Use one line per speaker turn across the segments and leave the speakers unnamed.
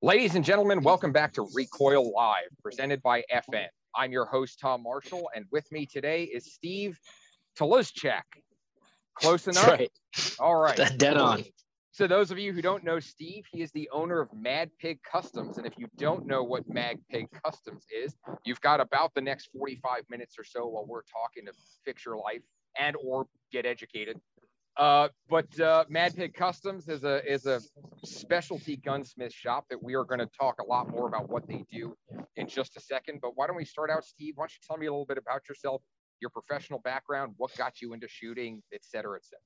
Ladies and gentlemen, welcome back to Recoil Live, presented by FN. I'm your host, Tom Marshall, and with me today is Steve Toluschek. Close enough?
Right.
All right.
Dead on.
So, those of you who don't know Steve, he is the owner of Mad Pig Customs. And if you don't know what Mad Pig Customs is, you've got about the next 45 minutes or so while we're talking to fix your life and or get educated. Uh, but uh, Mad Pig Customs is a is a specialty gunsmith shop that we are going to talk a lot more about what they do in just a second. But why don't we start out, Steve? Why don't you tell me a little bit about yourself, your professional background, what got you into shooting, et cetera, et cetera.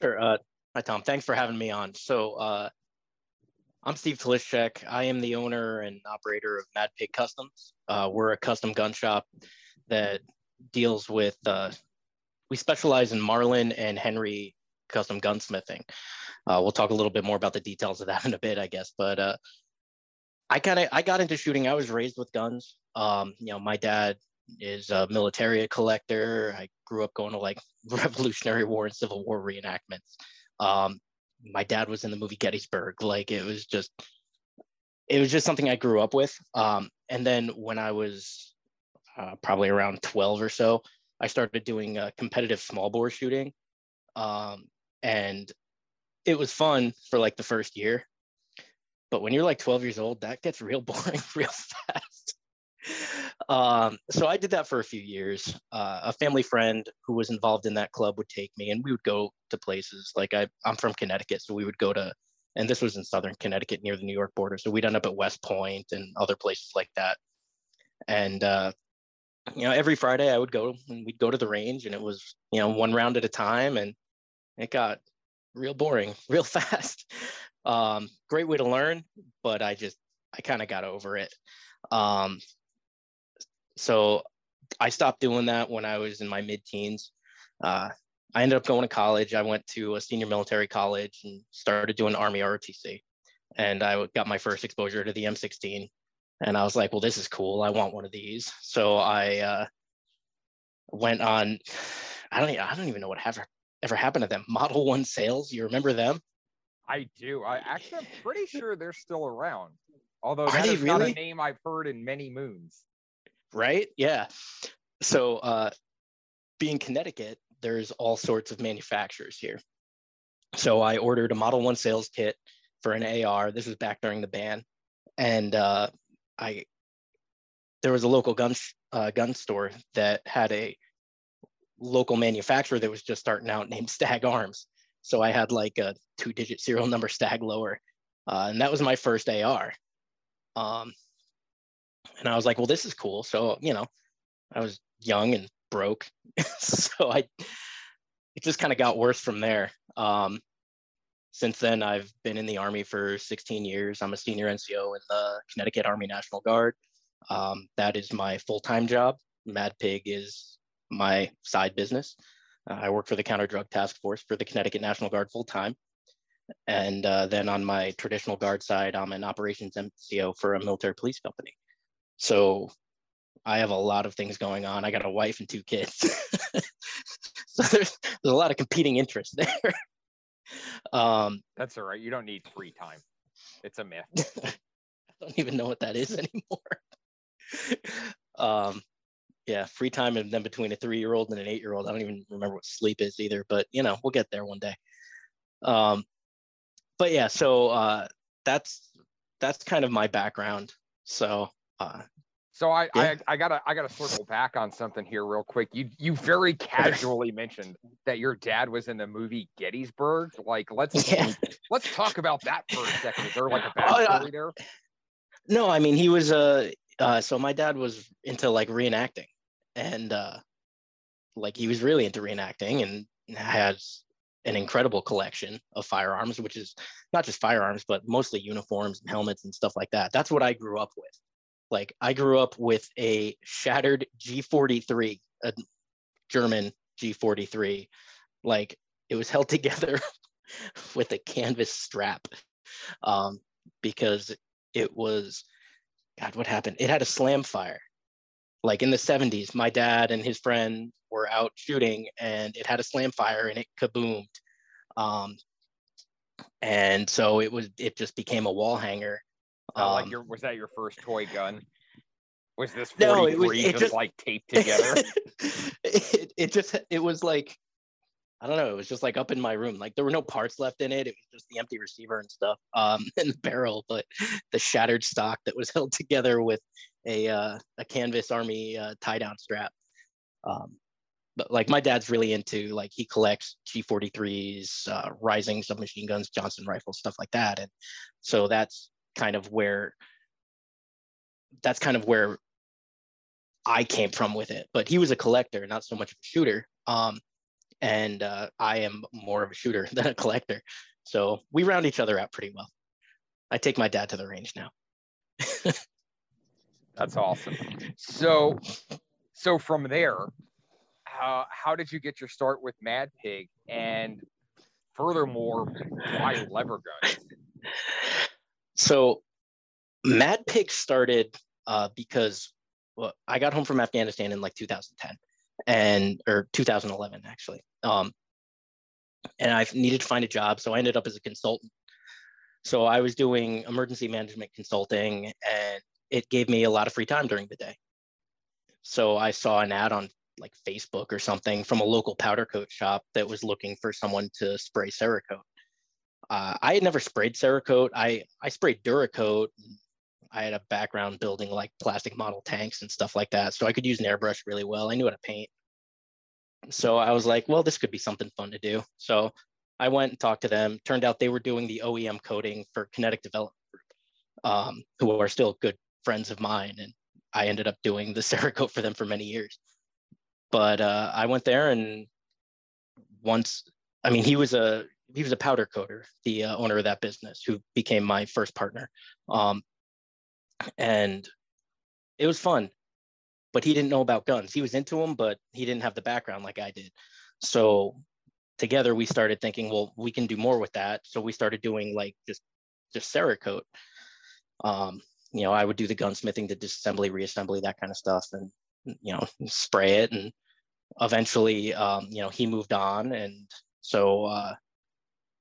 Sure. Uh, hi, Tom. Thanks for having me on. So, uh, I'm Steve Tolischek. I am the owner and operator of Mad Pig Customs. Uh, we're a custom gun shop that deals with, uh, we specialize in Marlin and Henry custom gunsmithing. Uh, we'll talk a little bit more about the details of that in a bit, I guess. But uh, I kind of I got into shooting. I was raised with guns. Um, you know, my dad is a military collector. I grew up going to like Revolutionary War and Civil War reenactments. Um, my dad was in the movie Gettysburg. Like it was just, it was just something I grew up with. Um, and then when I was uh, probably around 12 or so, I started doing competitive small bore shooting. Um, and it was fun for like the first year. But when you're like 12 years old, that gets real boring real fast. um, so I did that for a few years. Uh, a family friend who was involved in that club would take me, and we would go to places like I, I'm from Connecticut, so we would go to, and this was in southern Connecticut near the New York border. So we'd end up at West Point and other places like that. And uh, you know, every Friday I would go and we'd go to the range, and it was you know one round at a time, and it got real boring real fast. Um, great way to learn, but I just I kind of got over it. Um, so I stopped doing that when I was in my mid-teens. Uh, I ended up going to college. I went to a senior military college and started doing Army ROTC. And I got my first exposure to the M16. And I was like, well, this is cool. I want one of these. So I uh, went on, I don't, I don't even know what ever, ever happened to them. Model One sales. You remember them?
I do. I actually, I'm pretty sure they're still around. Although that
they
not a
really?
name I've heard in many moons.
right? Yeah. So, uh, being Connecticut, there's all sorts of manufacturers here. So I ordered a Model One sales kit for an AR. This was back during the ban, and uh, I there was a local gun uh, gun store that had a local manufacturer that was just starting out named Stag Arms. So I had like a two-digit serial number Stag lower, uh, and that was my first AR. Um, and I was like, well, this is cool. So, you know, I was young and broke. so I, it just kind of got worse from there. Um, since then, I've been in the Army for 16 years. I'm a senior NCO in the Connecticut Army National Guard. Um, that is my full time job. Mad Pig is my side business. Uh, I work for the Counter Drug Task Force for the Connecticut National Guard full time. And uh, then on my traditional guard side, I'm an operations NCO for a military police company. So I have a lot of things going on. I got a wife and two kids. so there's, there's a lot of competing interests there. um,
That's all right. You don't need free time. It's a myth.
I don't even know what that is anymore. um, yeah, free time and then between a three year old and an eight year old. I don't even remember what sleep is either, but you know, we'll get there one day. Um, but yeah, so uh, that's that's kind of my background. So uh,
So I,
Yeah.
I I gotta I gotta circle back on something here real quick. You you very casually mentioned that your dad was in the movie Gettysburg. Like let's
yeah,
let's talk about that for a second. Is there like a
Oh, yeah.
backstory there?
no, I mean he was uh, uh, so my dad was into like reenacting, and uh, like he was really into reenacting and has an incredible collection of firearms, which is not just firearms, but mostly uniforms and helmets and stuff like that. That's what I grew up with. Like I grew up with a shattered G43, a German G43. Like it was held together with a canvas strap um, because it was, God, what happened? It had a slam fire. Like in the 70s, my dad and his friend were out shooting and it had a slam fire and it kaboomed. Um, and so it was it just became a wall hanger.
Um, like your was that your first toy gun? Was this 43
no, it was, it
just,
just
like taped together?
it, it just it was like I don't know, it was just like up in my room. Like there were no parts left in it. It was just the empty receiver and stuff um in the barrel, but the shattered stock that was held together with a uh, a canvas army uh, tie down strap. Um, but like my dad's really into like he collects G43s, uh, Reising submachine guns, Johnson rifles, stuff like that, and so that's kind of where that's kind of where I came from with it. But he was a collector, not so much of a shooter. Um, and uh, I am more of a shooter than a collector, so we round each other out pretty well. I take my dad to the range now.
That's awesome. So, so from there, how how did you get your start with Mad Pig? And furthermore, why lever guns?
So, Mad Pig started uh, because well, I got home from Afghanistan in like 2010 and or 2011 actually. Um, and I needed to find a job, so I ended up as a consultant. So I was doing emergency management consulting, and it gave me a lot of free time during the day. So I saw an ad on like Facebook or something from a local powder coat shop that was looking for someone to spray Cerakote. Uh, I had never sprayed Cerakote. I I sprayed Duracoat. I had a background building like plastic model tanks and stuff like that, so I could use an airbrush really well. I knew how to paint. So I was like, well, this could be something fun to do. So I went and talked to them. Turned out they were doing the OEM coating for Kinetic Development Group, um, who are still good friends of mine, and I ended up doing the Cerakote for them for many years. But uh, I went there and once, I mean, he was a he was a powder coater, the uh, owner of that business, who became my first partner, um, and it was fun. But he didn't know about guns. He was into them, but he didn't have the background like I did. So together we started thinking, well, we can do more with that. So we started doing like just just Cerakote. Um, you know, I would do the gunsmithing, the disassembly, reassembly, that kind of stuff, and you know, spray it. And eventually, um, you know, he moved on, and so uh,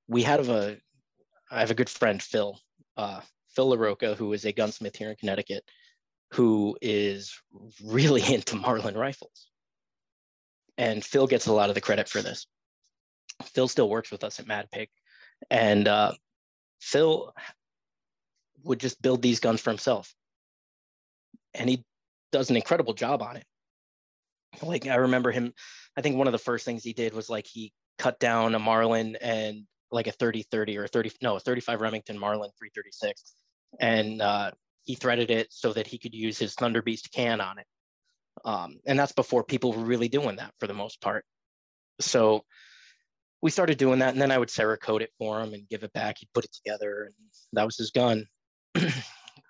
we had a, I have a good friend, Phil, uh, Phil LaRocca, who is a gunsmith here in Connecticut, who is really into Marlin rifles. And Phil gets a lot of the credit for this. Phil still works with us at Mad Pig, and uh, Phil would just build these guns for himself. And he does an incredible job on it. Like I remember him, I think one of the first things he did was like he cut down a Marlin and like a 30 30 or 30 no, a 35 Remington Marlin 336 and uh, he threaded it so that he could use his Thunder Beast can on it. Um, and that's before people were really doing that for the most part. So we started doing that, and then I would Cerakote it for him and give it back. He'd put it together, and that was his gun.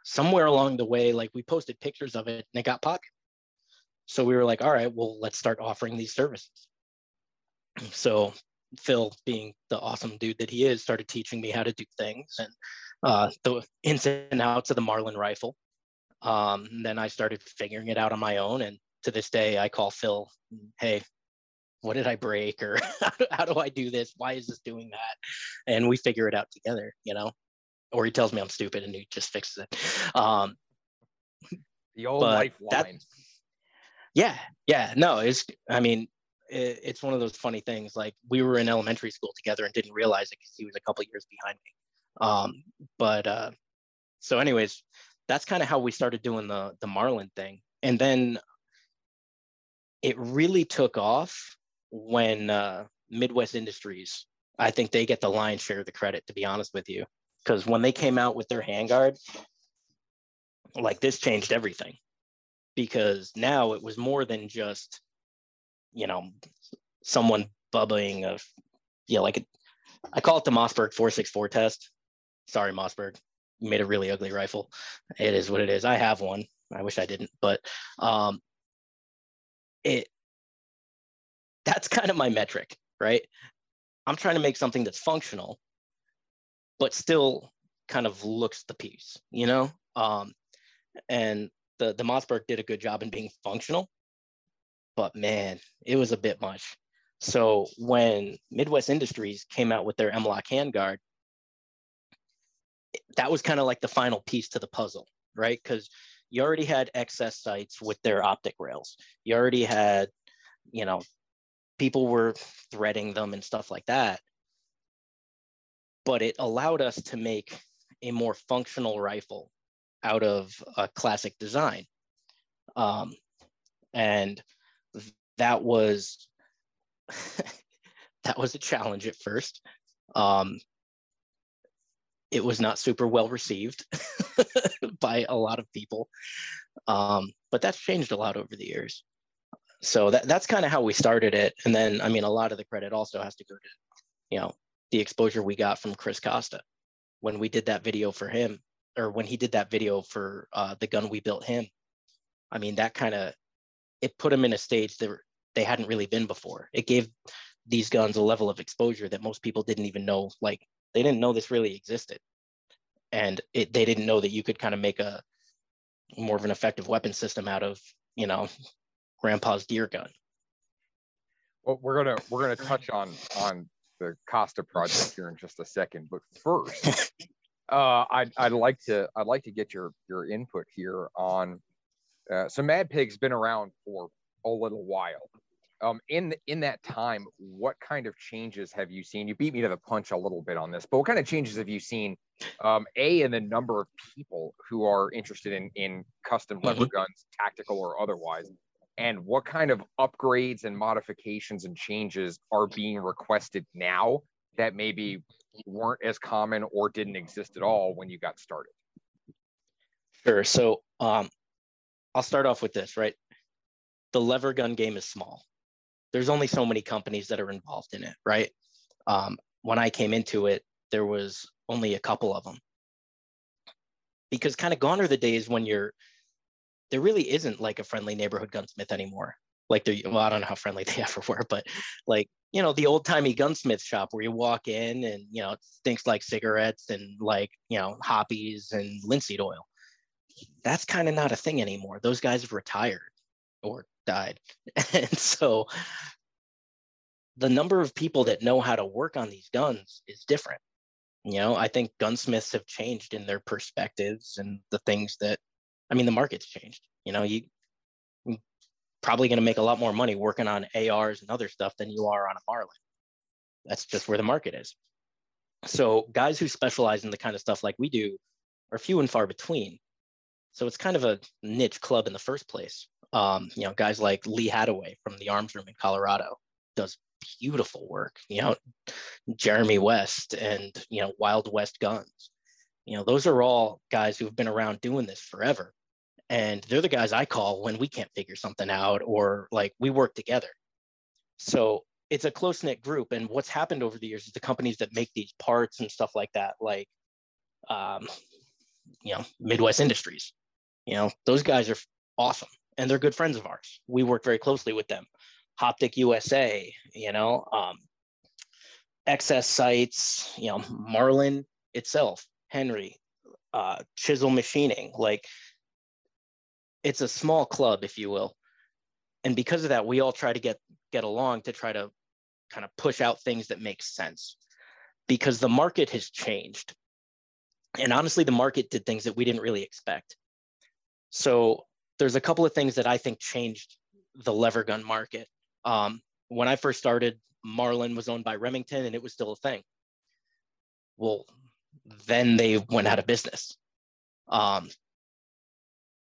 somewhere along the way, like we posted pictures of it and it got popular. So we were like, all right, well, let's start offering these services. So Phil, being the awesome dude that he is, started teaching me how to do things and uh, the ins and outs of the Marlin rifle. Um, then I started figuring it out on my own. And to this day, I call Phil, hey, what did I break? Or how do, how do I do this? Why is this doing that? And we figure it out together, you know? or he tells me I'm stupid and he just fixes it. Um,
the old lifeline.
yeah, yeah. No, it's. I mean, it, it's one of those funny things. Like we were in elementary school together and didn't realize it because he was a couple years behind me. Um, but uh, so, anyways, that's kind of how we started doing the the Marlin thing, and then it really took off when uh, Midwest Industries. I think they get the lion's share of the credit, to be honest with you because when they came out with their handguard, like this changed everything because now it was more than just, you know, someone bubbling of, yeah, like a, I call it the Mossberg 464 test. Sorry, Mossberg, you made a really ugly rifle. It is what it is. I have one. I wish I didn't, but um, it that's kind of my metric, right? I'm trying to make something that's functional but still kind of looks the piece, you know? Um, and the, the Mossberg did a good job in being functional, but man, it was a bit much. So when Midwest Industries came out with their M-LOK handguard, that was kind of like the final piece to the puzzle, right? Because you already had XS Sights with their optic rails. You already had, you know, people were threading them and stuff like that. But it allowed us to make a more functional rifle out of a classic design. Um, and that was that was a challenge at first. Um, it was not super well received by a lot of people, um, but that's changed a lot over the years. So that, that's kind of how we started it. And then, I mean, a lot of the credit also has to go to, you know, the exposure we got from Chris Costa when we did that video for him, or when he did that video for uh, the gun we built him. I mean, that kind of it put him in a stage that they hadn't really been before. It gave these guns a level of exposure that most people didn't even know. Like they didn't know this really existed, and it, they didn't know that you could kind of make a more of an effective weapon system out of you know grandpa's deer gun.
Well, we're gonna we're gonna touch on on the Costa project here in just a second, but first, uh, I'd I'd like to I'd like to get your your input here on. Uh, so Mad Pig's been around for a little while. Um, in in that time, what kind of changes have you seen? You beat me to the punch a little bit on this, but what kind of changes have you seen? Um, a in the number of people who are interested in in custom lever mm-hmm. guns, tactical or otherwise, and what kind of upgrades and modifications and changes are being requested now that maybe weren't as common or didn't exist at all when you got started?
Sure. So um, I'll start off with this, right? The lever gun game is small. There's only so many companies that are involved in it, right? Um, when I came into it, there was only a couple of them. Because kind of gone are the days when you're there really isn't like a friendly neighborhood gunsmith anymore. Like there, well, I don't know how friendly they ever were, but like you know the old timey gunsmith shop where you walk in and you know it stinks like cigarettes and like you know Hoppe's and linseed oil. That's kind of not a thing anymore. Those guys have retired or died, and so the number of people that know how to work on these guns is different. You know, I think gunsmiths have changed in their perspectives and the things that I mean, the market's changed. You know, you probably going to make a lot more money working on ARs and other stuff than you are on a Marlin. That's just where the market is. So guys who specialize in the kind of stuff like we do are few and far between. So it's kind of a niche club in the first place. Um, you know, guys like Lee Hadaway from the Arms Room in Colorado does beautiful work. You know, Jeremy West and you know Wild West Guns. You know, those are all guys who have been around doing this forever. And they're the guys I call when we can't figure something out or like we work together. So it's a close knit group. And what's happened over the years is the companies that make these parts and stuff like that, like, um, you know, Midwest Industries, you know, those guys are awesome and they're good friends of ours. We work very closely with them. Hoptic USA, you know, um, XS Sights, you know, Marlin itself. Henry, uh, Chisel Machining. Like it's a small club, if you will. And because of that, we all try to get get along to try to kind of push out things that make sense because the market has changed. And honestly, the market did things that we didn't really expect. So there's a couple of things that I think changed the lever gun market. Um, when I first started, Marlin was owned by Remington and it was still a thing. Well, then they went out of business. Um,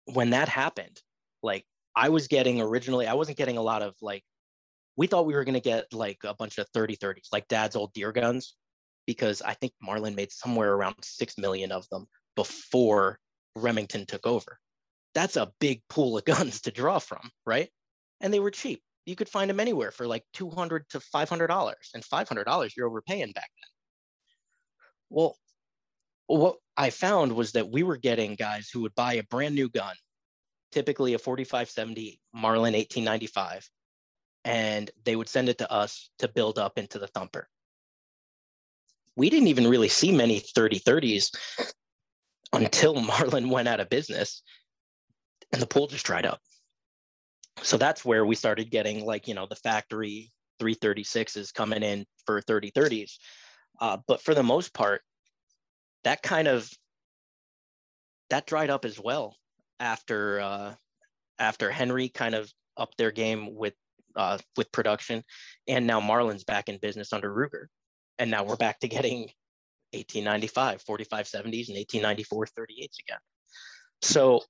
when that happened, like I was getting originally, I wasn't getting a lot of like, we thought we were going to get like a bunch of 30 30s, like dad's old deer guns, because I think Marlin made somewhere around 6 million of them before Remington took over. That's a big pool of guns to draw from, right? And they were cheap. You could find them anywhere for like 200 to $500 and $500 you're overpaying back then. Well, what I found was that we were getting guys who would buy a brand new gun, typically a 4570 Marlin 1895, and they would send it to us to build up into the thumper. We didn't even really see many 3030s until Marlin went out of business and the pool just dried up. So that's where we started getting like, you know, the factory 336s coming in for 3030s. Uh, but for the most part, that kind of that dried up as well after uh, after Henry kind of upped their game with uh, with production, and now Marlin's back in business under Ruger, and now we're back to getting 1895 45 70s and 1894 38s again. So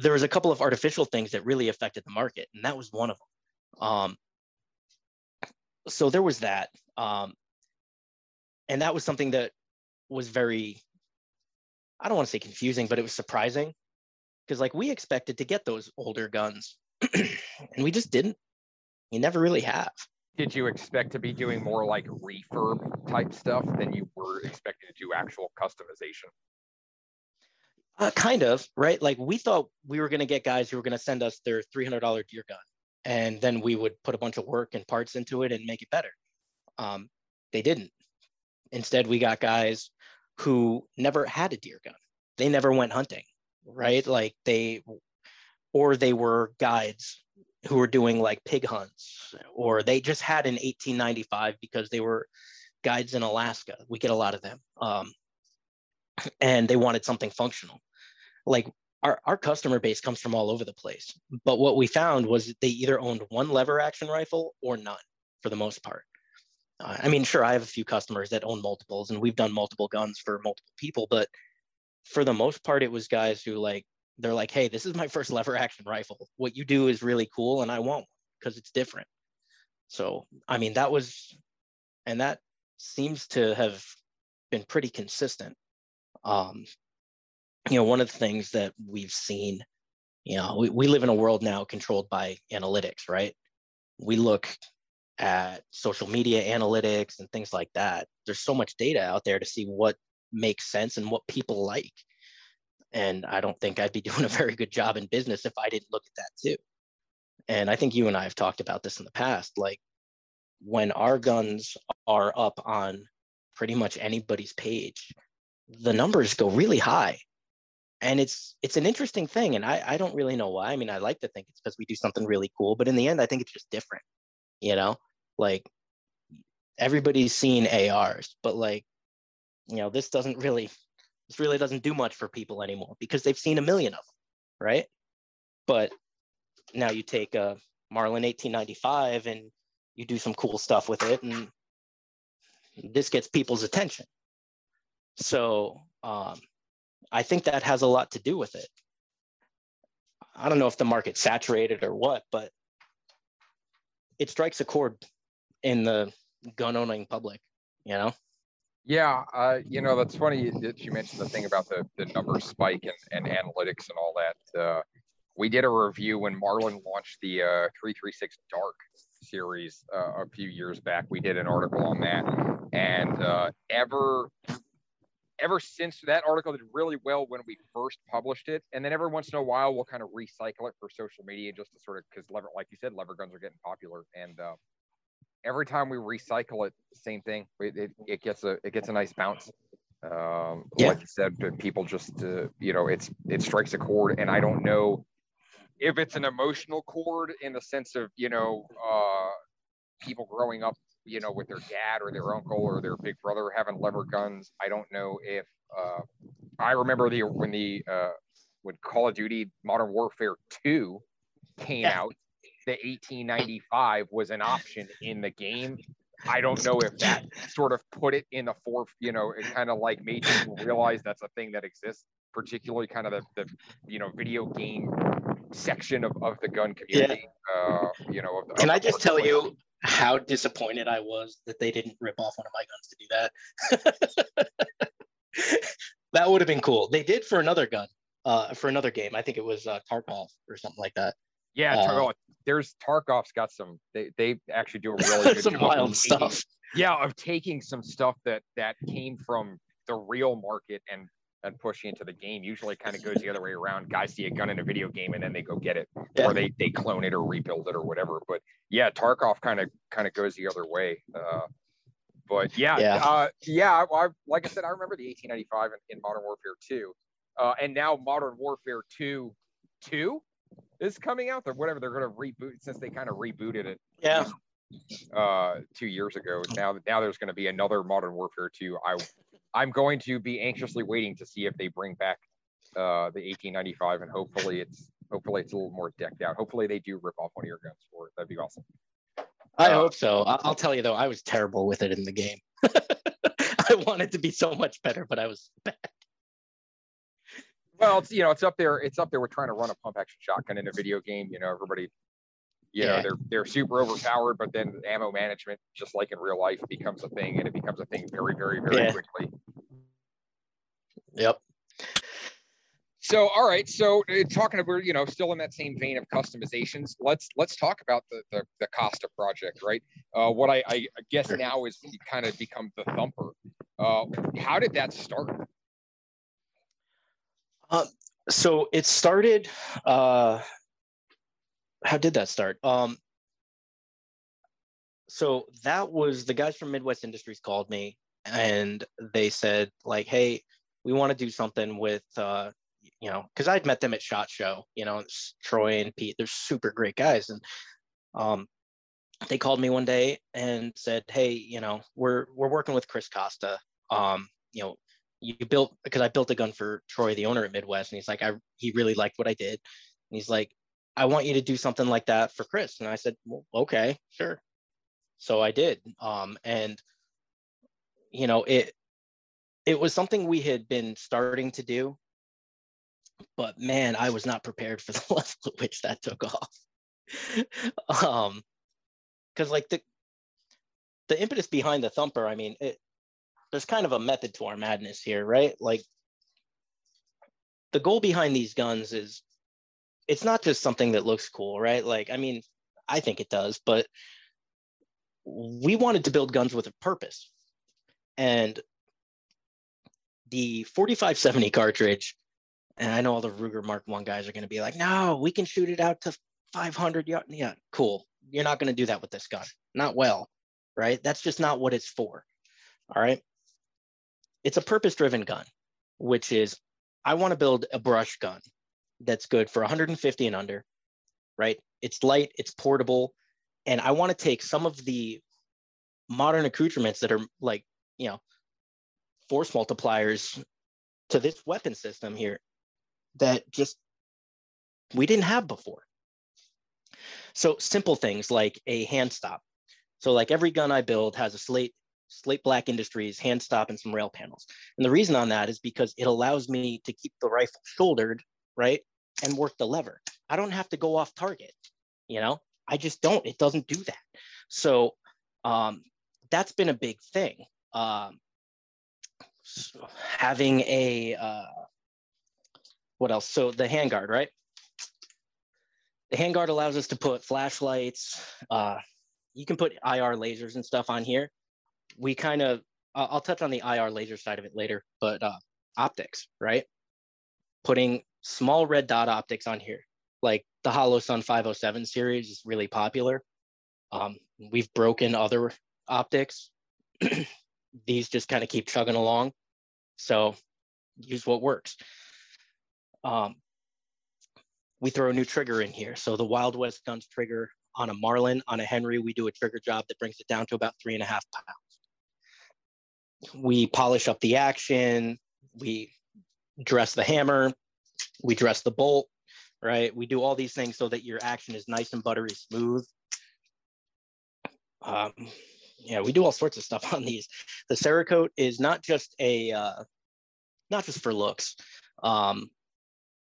there was a couple of artificial things that really affected the market, and that was one of them. Um, so there was that, um, and that was something that was very I don't want to say confusing, but it was surprising because like we expected to get those older guns and we just didn't. You never really have.
Did you expect to be doing more like refurb type stuff than you were expecting to do actual customization?
Uh, kind of, right? Like we thought we were going to get guys who were going to send us their $300 deer gun, and then we would put a bunch of work and parts into it and make it better. Um, they didn't. Instead, we got guys who never had a deer gun. They never went hunting, right? Like they, or they were guides who were doing like pig hunts, or they just had an 1895 because they were guides in Alaska. We get a lot of them. Um, and they wanted something functional. Like our, our customer base comes from all over the place. But what we found was they either owned one lever action rifle or none for the most part. I mean, sure, I have a few customers that own multiples, and we've done multiple guns for multiple people, but for the most part, it was guys who like they're like, "Hey, this is my first lever action rifle. What you do is really cool, and I want one because it's different." So, I mean, that was, and that seems to have been pretty consistent. Um, you know, one of the things that we've seen, you know, we, we live in a world now controlled by analytics, right? We look at social media analytics and things like that. There's so much data out there to see what makes sense and what people like. And I don't think I'd be doing a very good job in business if I didn't look at that too. And I think you and I have talked about this in the past. Like when our guns are up on pretty much anybody's page, the numbers go really high. And it's it's an interesting thing. And I, I don't really know why. I mean, I like to think it's because we do something really cool, but in the end, I think it's just different you know like everybody's seen ars but like you know this doesn't really this really doesn't do much for people anymore because they've seen a million of them right but now you take a marlin 1895 and you do some cool stuff with it and this gets people's attention so um, i think that has a lot to do with it i don't know if the market's saturated or what but it strikes a chord in the gun owning public, you know?
Yeah, uh, you know, that's funny that you mentioned the thing about the, the number spike and, and analytics and all that. Uh, we did a review when Marlin launched the uh, 336 Dark series uh, a few years back. We did an article on that. And uh, ever ever since that article did really well when we first published it. And then every once in a while, we'll kind of recycle it for social media just to sort of, because lever, like you said, lever guns are getting popular. And uh, every time we recycle it, same thing. It, it, it, gets a, it gets a nice bounce. Um, yeah. Like you said, but people just, uh, you know, it's, it strikes a chord. And I don't know if it's an emotional chord in the sense of, you know, uh, people growing up you know, with their dad or their uncle or their big brother having lever guns. I don't know if uh, I remember the when the uh, when Call of Duty Modern Warfare 2 came yeah. out, the 1895 was an option in the game. I don't know if that sort of put it in the fourth, you know, it kind of like made people realize that's a thing that exists, particularly kind of the, the you know, video game section of, of the gun community. Yeah. Uh, you know,
the, can I just tell you, how disappointed I was that they didn't rip off one of my guns to do that. that would have been cool. They did for another gun, uh, for another game. I think it was uh, Tarkov or something like that.
Yeah, uh, there's Tarkov's got some. They they actually do a really good
some
job
wild stuff.
Yeah, of taking some stuff that that came from the real market and and pushing into the game. Usually kind of goes the other way around. Guys see a gun in a video game and then they go get it, yeah. or they they clone it or rebuild it or whatever. But yeah, Tarkov kind of kind of goes the other way. Uh, but yeah, yeah, uh, yeah. I, like I said, I remember the 1895 in, in Modern Warfare 2, uh, and now Modern Warfare 2 2 is coming out. Or whatever they're going to reboot since they kind of rebooted it.
Yeah.
Uh, two years ago. Now, now there's going to be another Modern Warfare 2. I I'm going to be anxiously waiting to see if they bring back uh, the 1895, and hopefully it's hopefully it's a little more decked out. Hopefully they do rip off one of your guns for it. That'd be awesome.
I uh, hope so. I'll tell you though, I was terrible with it in the game. I wanted to be so much better, but I was bad.
Well, it's you know, it's up there. It's up there We're trying to run a pump action shotgun in a video game. You know, everybody, you yeah. know, they're they're super overpowered, but then ammo management, just like in real life, becomes a thing, and it becomes a thing very, very, very yeah. quickly.
Yep.
So, all right. So, uh, talking about you know, still in that same vein of customizations, let's let's talk about the the, the Costa project, right? Uh, what I, I guess now is kind of become the thumper. Uh, how did that start?
Uh, so it started. Uh, how did that start? Um, so that was the guys from Midwest Industries called me and they said like, "Hey, we want to do something with." Uh, you know, because I'd met them at Shot Show. You know, Troy and Pete. They're super great guys, and um, they called me one day and said, "Hey, you know, we're we're working with Chris Costa. Um, you know, you built because I built a gun for Troy, the owner at Midwest, and he's like, I he really liked what I did, and he's like, I want you to do something like that for Chris, and I said, well, okay, sure. So I did, um, and you know it it was something we had been starting to do, but man, I was not prepared for the level at which that took off. um, because like the the impetus behind the thumper, I mean, it, there's kind of a method to our madness here, right? Like the goal behind these guns is it's not just something that looks cool, right? Like, I mean, I think it does, but we wanted to build guns with a purpose. And the 4570 cartridge, and I know all the Ruger Mark One guys are going to be like, no, we can shoot it out to 500 yards. Yeah, cool. You're not going to do that with this gun. Not well, right? That's just not what it's for. All right it's a purpose driven gun, which is I want to build a brush gun that's good for 150 and under, right? It's light, it's portable, and I want to take some of the modern accoutrements that are like, you know, force multipliers to this weapon system here that just we didn't have before. So simple things like a hand stop. So like every gun I build has a slate Slate Black Industries hand stop and some rail panels. And the reason on that is because it allows me to keep the rifle shouldered, right? And work the lever. I don't have to go off target, you know? I just don't. It doesn't do that. So um, that's been a big thing. Um, so having a, uh, what else? So the handguard, right? The handguard allows us to put flashlights. Uh, you can put IR lasers and stuff on here we kind of I'll touch on the IR laser side of it later, but uh, optics, right? Putting small red dot optics on here, like the Holosun 507 series is really popular. Um, we've broken other optics. These just kind of keep chugging along. So use what works. Um, we throw a new trigger in here. So the Wild West Guns trigger on a Marlin, on a Henry, we do a trigger job that brings it down to about three and a half pounds we polish up the action, we dress the hammer, we dress the bolt, right? We do all these things so that your action is nice and buttery smooth. Um, yeah, we do all sorts of stuff on these. The Cerakote is not just a, uh, not just for looks. Um,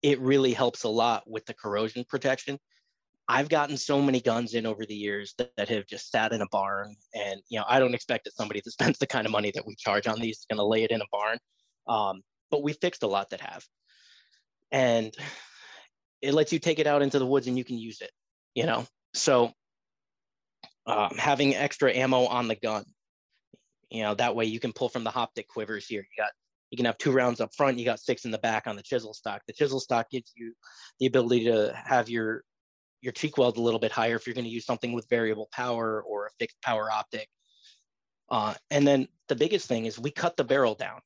it really helps a lot with the corrosion protection. I've gotten so many guns in over the years that, that, have just sat in a barn. And, you know, I don't expect that somebody that spends the kind of money that we charge on these is going to lay it in a barn. Um, but we fixed a lot that have. And it lets you take it out into the woods and you can use it, you know? So um, having extra ammo on the gun, you know, that way you can pull from the Hoptic quivers here. You got you can have two rounds up front, you got six in the back on the chisel stock. The chisel stock gives you the ability to have your your cheek weld a little bit higher if you're going to use something with variable power or a fixed power optic. Uh, and then the biggest thing is we cut the barrel down.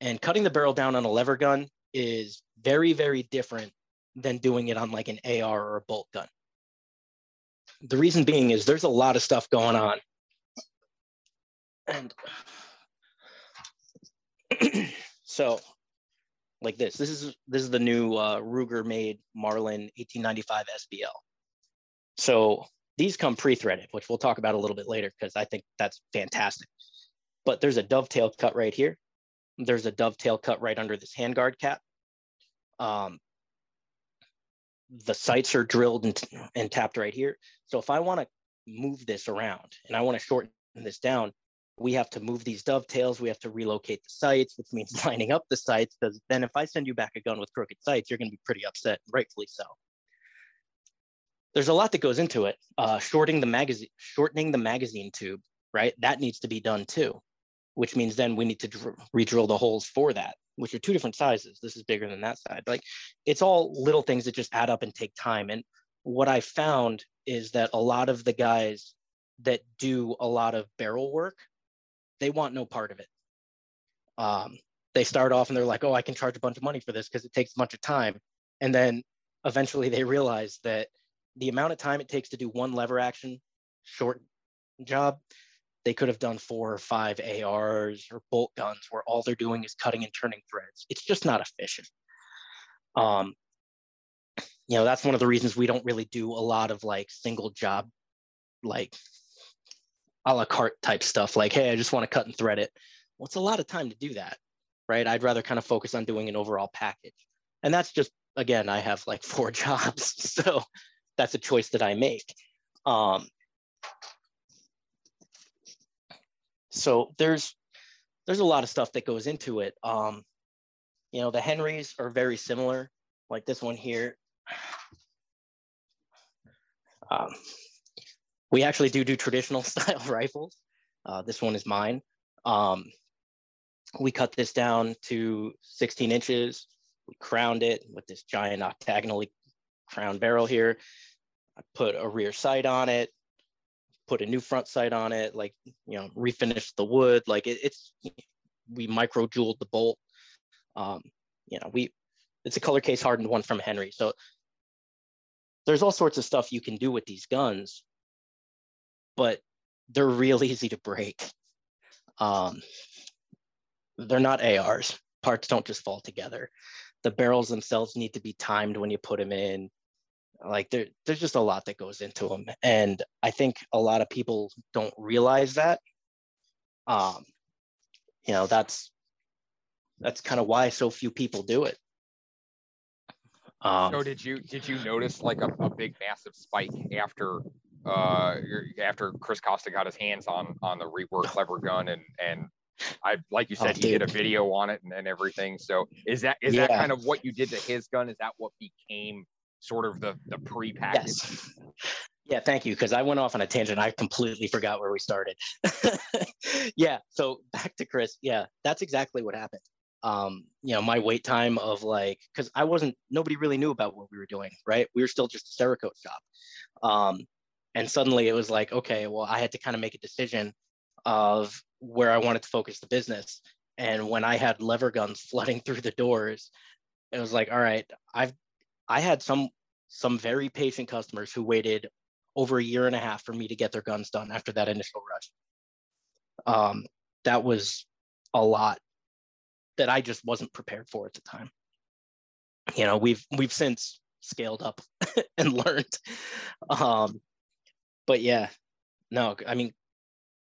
And cutting the barrel down on a lever gun is very, very different than doing it on like an AR or a bolt gun. The reason being is there's a lot of stuff going on. And So like this, this is this is the new uh, Ruger made Marlin 1895 SBL. So these come pre-threaded, which we'll talk about a little bit later because I think that's fantastic. But there's a dovetail cut right here. There's a dovetail cut right under this handguard cap. Um, the sights are drilled and, and tapped right here. So if I want to move this around and I want to shorten this down, we have to move these dovetails. We have to relocate the sights, which means lining up the sights. Because then if I send you back a gun with crooked sights, you're going to be pretty upset, rightfully so. There's a lot that goes into it. Uh, shortening the magazine, shortening the magazine tube, right? That needs to be done too, which means then we need to re-drill the holes for that which are two different sizes. This is bigger than that side. Like it's all little things that just add up and take time. And what I found is that a lot of the guys that do a lot of barrel work, they want no part of it. Um, they start off and they're like, oh, I can charge a bunch of money for this because it takes a bunch of time. And then eventually they realize that the amount of time it takes to do one lever action short job they could have done four or five ARs or bolt guns where all they're doing is cutting and turning threads. It's just not efficient. Um, you know, that's one of the reasons we don't really do a lot of like single job, like a la carte type stuff. Like, hey, I just want to cut and thread it. Well, it's a lot of time to do that, right? I'd rather kind of focus on doing an overall package. And that's just, again, I have like four jobs. So that's a choice that I make. Um, so there's there's a lot of stuff that goes into it. Um, you know, the Henrys are very similar, like this one here. Um, we actually do do traditional style rifles. Uh, this one is mine. Um, we cut this down to 16 inches. We crowned it with this giant octagonally crowned barrel here. I put a rear sight on it put a new front sight on it, like, you know, refinish the wood. Like it, it's, we micro jeweled the bolt. Um, you know, we, it's a color case hardened one from Henry. So there's all sorts of stuff you can do with these guns, but they're real easy to break. Um, they're not ARs. Parts don't just fall together. The barrels themselves need to be timed when you put them in like there, there's just a lot that goes into them and i think a lot of people don't realize that um you know that's that's kind of why so few people do it
um so did you did you notice like a, a big massive spike after uh after chris costa got his hands on on the rework lever gun and and I like you oh, said, oh, he did a video on it and, and everything. So is that is yeah. that kind of what you did to his gun? Is that what became sort of the the pre-package. Yes.
Yeah, thank you. Because I went off on a tangent. I completely forgot where we started. yeah. So back to Chris. Yeah, that's exactly what happened. Um, you know, my wait time of like, because I wasn't, nobody really knew about what we were doing, right? We were still just a Cerakote shop. Um, and suddenly it was like, okay, well, I had to kind of make a decision of where I wanted to focus the business. And when I had lever guns flooding through the doors, it was like, all right, I've I had some some very patient customers who waited over a year and a half for me to get their guns done after that initial rush. Um, that was a lot that I just wasn't prepared for at the time. You know, we've we've since scaled up and learned. Um, but yeah, no, I mean,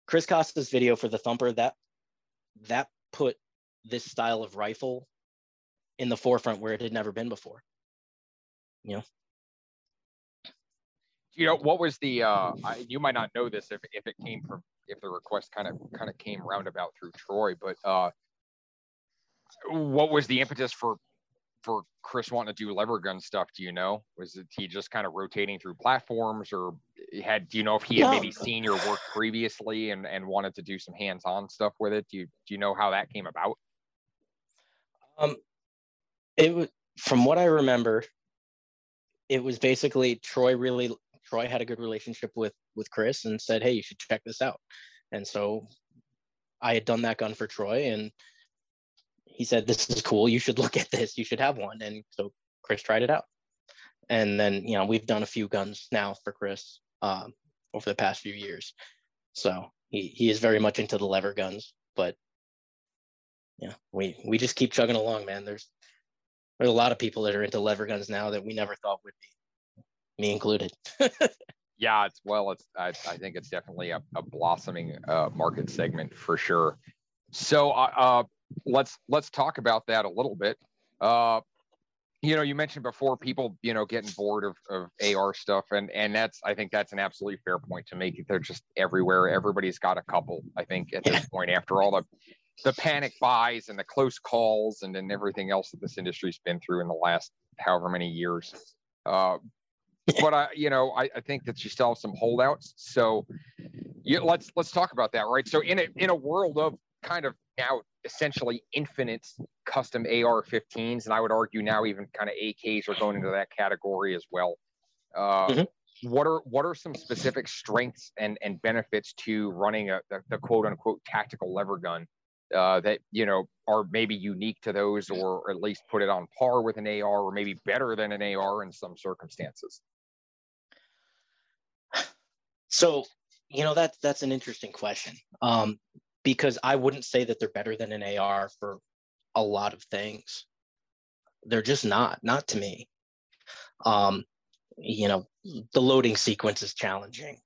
Chris Costa's video for the Thumper that that put this style of rifle in the forefront where it had never been before you know?
You know what was the uh I, you might not know this if, if it came from if the request kind of kind of came roundabout through troy but uh what was the impetus for for chris wanting to do lever gun stuff do you know? Was it he just kind of rotating through platforms or had do you know if he had maybe seen your work previously and and wanted to do some hands-on stuff with it? Do you do you know how that came about?
Um it was from what i remember it was basically Troy really Troy had a good relationship with with Chris and said, "Hey, you should check this out." And so I had done that gun for Troy, and he said, "This is cool. You should look at this. You should have one." And so Chris tried it out, and then you know we've done a few guns now for Chris um, over the past few years. So he he is very much into the lever guns, but yeah, we we just keep chugging along, man. There's there's a lot of people that are into lever guns now that we never thought would be, me included.
yeah, it's well, it's I, I think it's definitely a, a blossoming uh, market segment for sure. So uh, uh, let's let's talk about that a little bit. Uh, you know, you mentioned before people, you know, getting bored of, of AR stuff, and and that's I think that's an absolutely fair point to make. They're just everywhere. Everybody's got a couple. I think at this point, after all the the panic buys and the close calls and then everything else that this industry's been through in the last however many years. Uh, but I, you know, I, I think that you still have some holdouts. So yeah, let's let's talk about that, right? So in a in a world of kind of now essentially infinite custom AR-15s, and I would argue now even kind of AKs are going into that category as well. Uh, mm-hmm. What are what are some specific strengths and and benefits to running a the, the quote unquote tactical lever gun uh, that you know are maybe unique to those, or at least put it on par with an AR, or maybe better than an AR in some circumstances?
So, you know that that's an interesting question um, because I wouldn't say that they're better than an AR for a lot of things. They're just not, not to me. Um, you know, the loading sequence is challenging.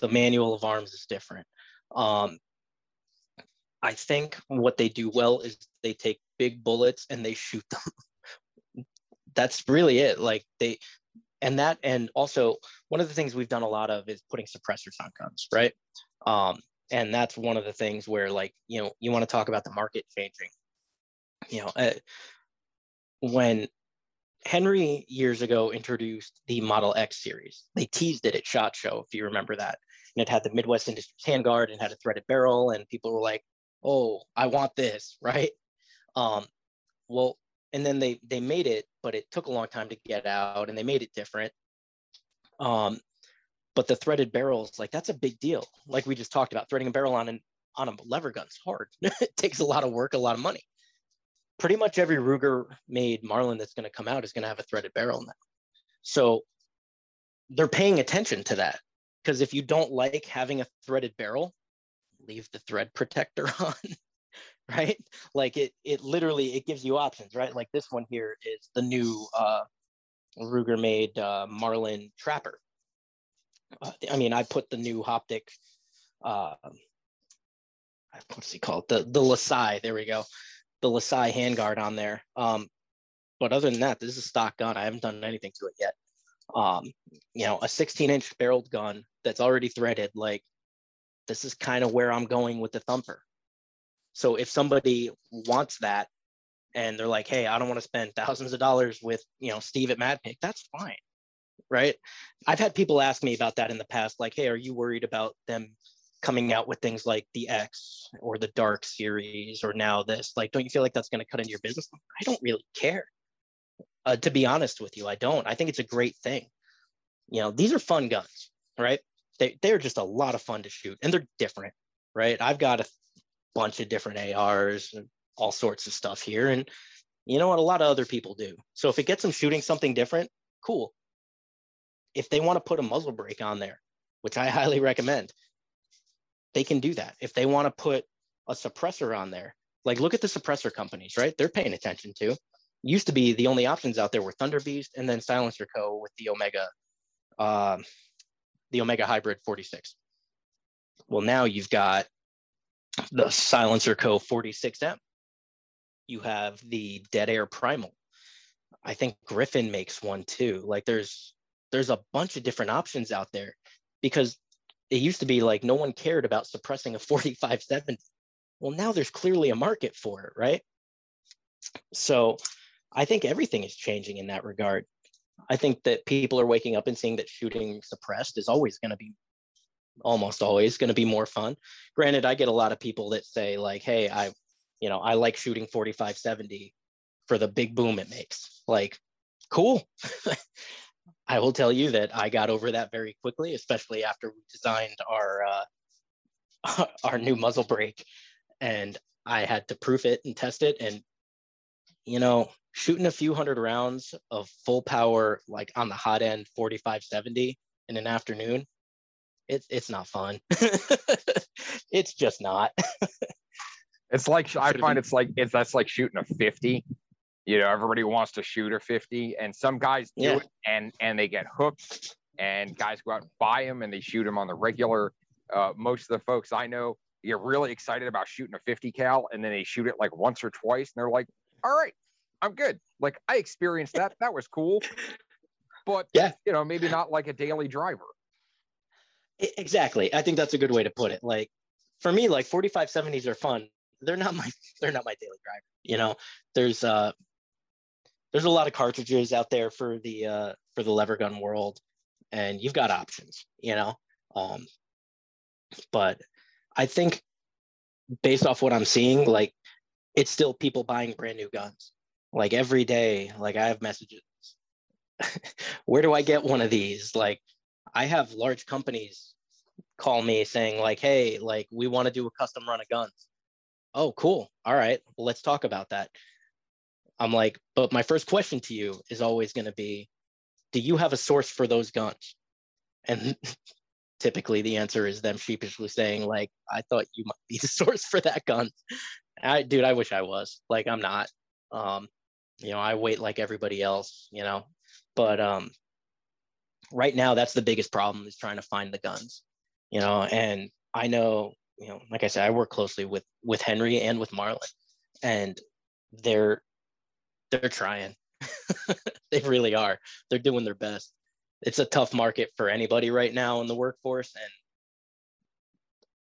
The manual of arms is different. Um, I think what they do well is they take big bullets and they shoot them. That's really it. Like they, and that, and also one of the things we've done a lot of is putting suppressors on guns, right? Um, and that's one of the things where, like, you know, you want to talk about the market changing. You know, uh, when Henry years ago introduced the Model X series, they teased it at Shot Show, if you remember that. And it had the Midwest Industries handguard and had a threaded barrel, and people were like, oh, I want this, right? Um, well, and then they they made it, but it took a long time to get out, and they made it different. Um, but the threaded barrels, like that's a big deal. Like we just talked about, threading a barrel on an on a lever gun's hard. it takes a lot of work, a lot of money. Pretty much every Ruger made Marlin that's going to come out is going to have a threaded barrel now. So they're paying attention to that because if you don't like having a threaded barrel, leave the thread protector on right? Like it it literally it gives you options right? Like this one here is the new uh ruger made uh marlin trapper. Uh, i mean i put the new Hoptic uh what's he called? The the lasai. There we go. The lasai handguard on there. Um but other than that this is a stock gun. I haven't done anything to it yet. Um you know a 16 inch barreled gun that's already threaded like this is kind of where I'm going with the thumper. So if somebody wants that and they're like, hey, I don't want to spend thousands of dollars with, you know, Steve at Mad Pig, that's fine. Right. I've had people ask me about that in the past, like, hey, are you worried about them coming out with things like the X or the Dark series or now this? Like, don't you feel like that's going to cut into your business? I don't really care. Uh, to be honest with you, I don't. I think it's a great thing. You know, these are fun guns, right? They, they're just a lot of fun to shoot and they're different, right? I've got a bunch of different ARs and all sorts of stuff here. And you know what? A lot of other people do. So if it gets them shooting something different, cool. If they want to put a muzzle brake on there, which I highly recommend, they can do that. If they want to put a suppressor on there, like look at the suppressor companies, right? They're paying attention to. Used to be the only options out there were Thunder Beast and then Silencer Co. with the Omega uh, the Omega Hybrid 46. Well, now you've got the Silencer Co 46M. You have the Dead Air Primal. I think Griffin makes one too. Like there's there's a bunch of different options out there because it used to be like no one cared about suppressing a 4570. Well, now there's clearly a market for it, right? So I think everything is changing in that regard. I think that people are waking up and seeing that shooting suppressed is always going to be almost always going to be more fun. Granted, I get a lot of people that say like, "Hey, I, you know, I like shooting 4570 for the big boom it makes." Like, cool. I will tell you that I got over that very quickly, especially after we designed our uh, our new muzzle brake, and I had to proof it and test it. And you know, shooting a few hundred rounds of full power, like on the hot end 45 70 in an afternoon, it's it's not fun. it's just not.
It's like I find it's like it's that's like shooting a 50. You know, everybody wants to shoot a 50, and some guys do
Yeah.
it and and they get hooked, and guys go out and buy them and they shoot them on the regular. Uh, most of the folks I know get really excited about shooting a 50 cal, and then they shoot it like once or twice, and they're like, "All right, I'm good." Like I experienced that. That was cool, but
Yeah.
you know, maybe not like a daily driver.
Exactly. I think that's a good way to put it. Like for me, like 45 70s are fun. They're not my they're not my daily driver. You know, there's uh there's a lot of cartridges out there for the uh for the lever gun world and you've got options, you know. Um but I think based off what I'm seeing, like it's still people buying brand new guns. Like every day, like I have messages. Where do I get one of these? Like I have large companies call me saying like, "Hey, like we want to do a custom run of guns." Oh, cool. All right, well, let's talk about that. I'm like, but my first question to you is always going to be, do you have a source for those guns? And typically the answer is them sheepishly saying like, I thought you might be the source for that gun. I, dude, I wish I was. Like, I'm not. Um, you know, I wait like everybody else. You know, but um, right now that's the biggest problem is trying to find the guns you know and i know you know like i said i work closely with with henry and with marlin and they're they're trying they really are they're doing their best it's a tough market for anybody right now in the workforce and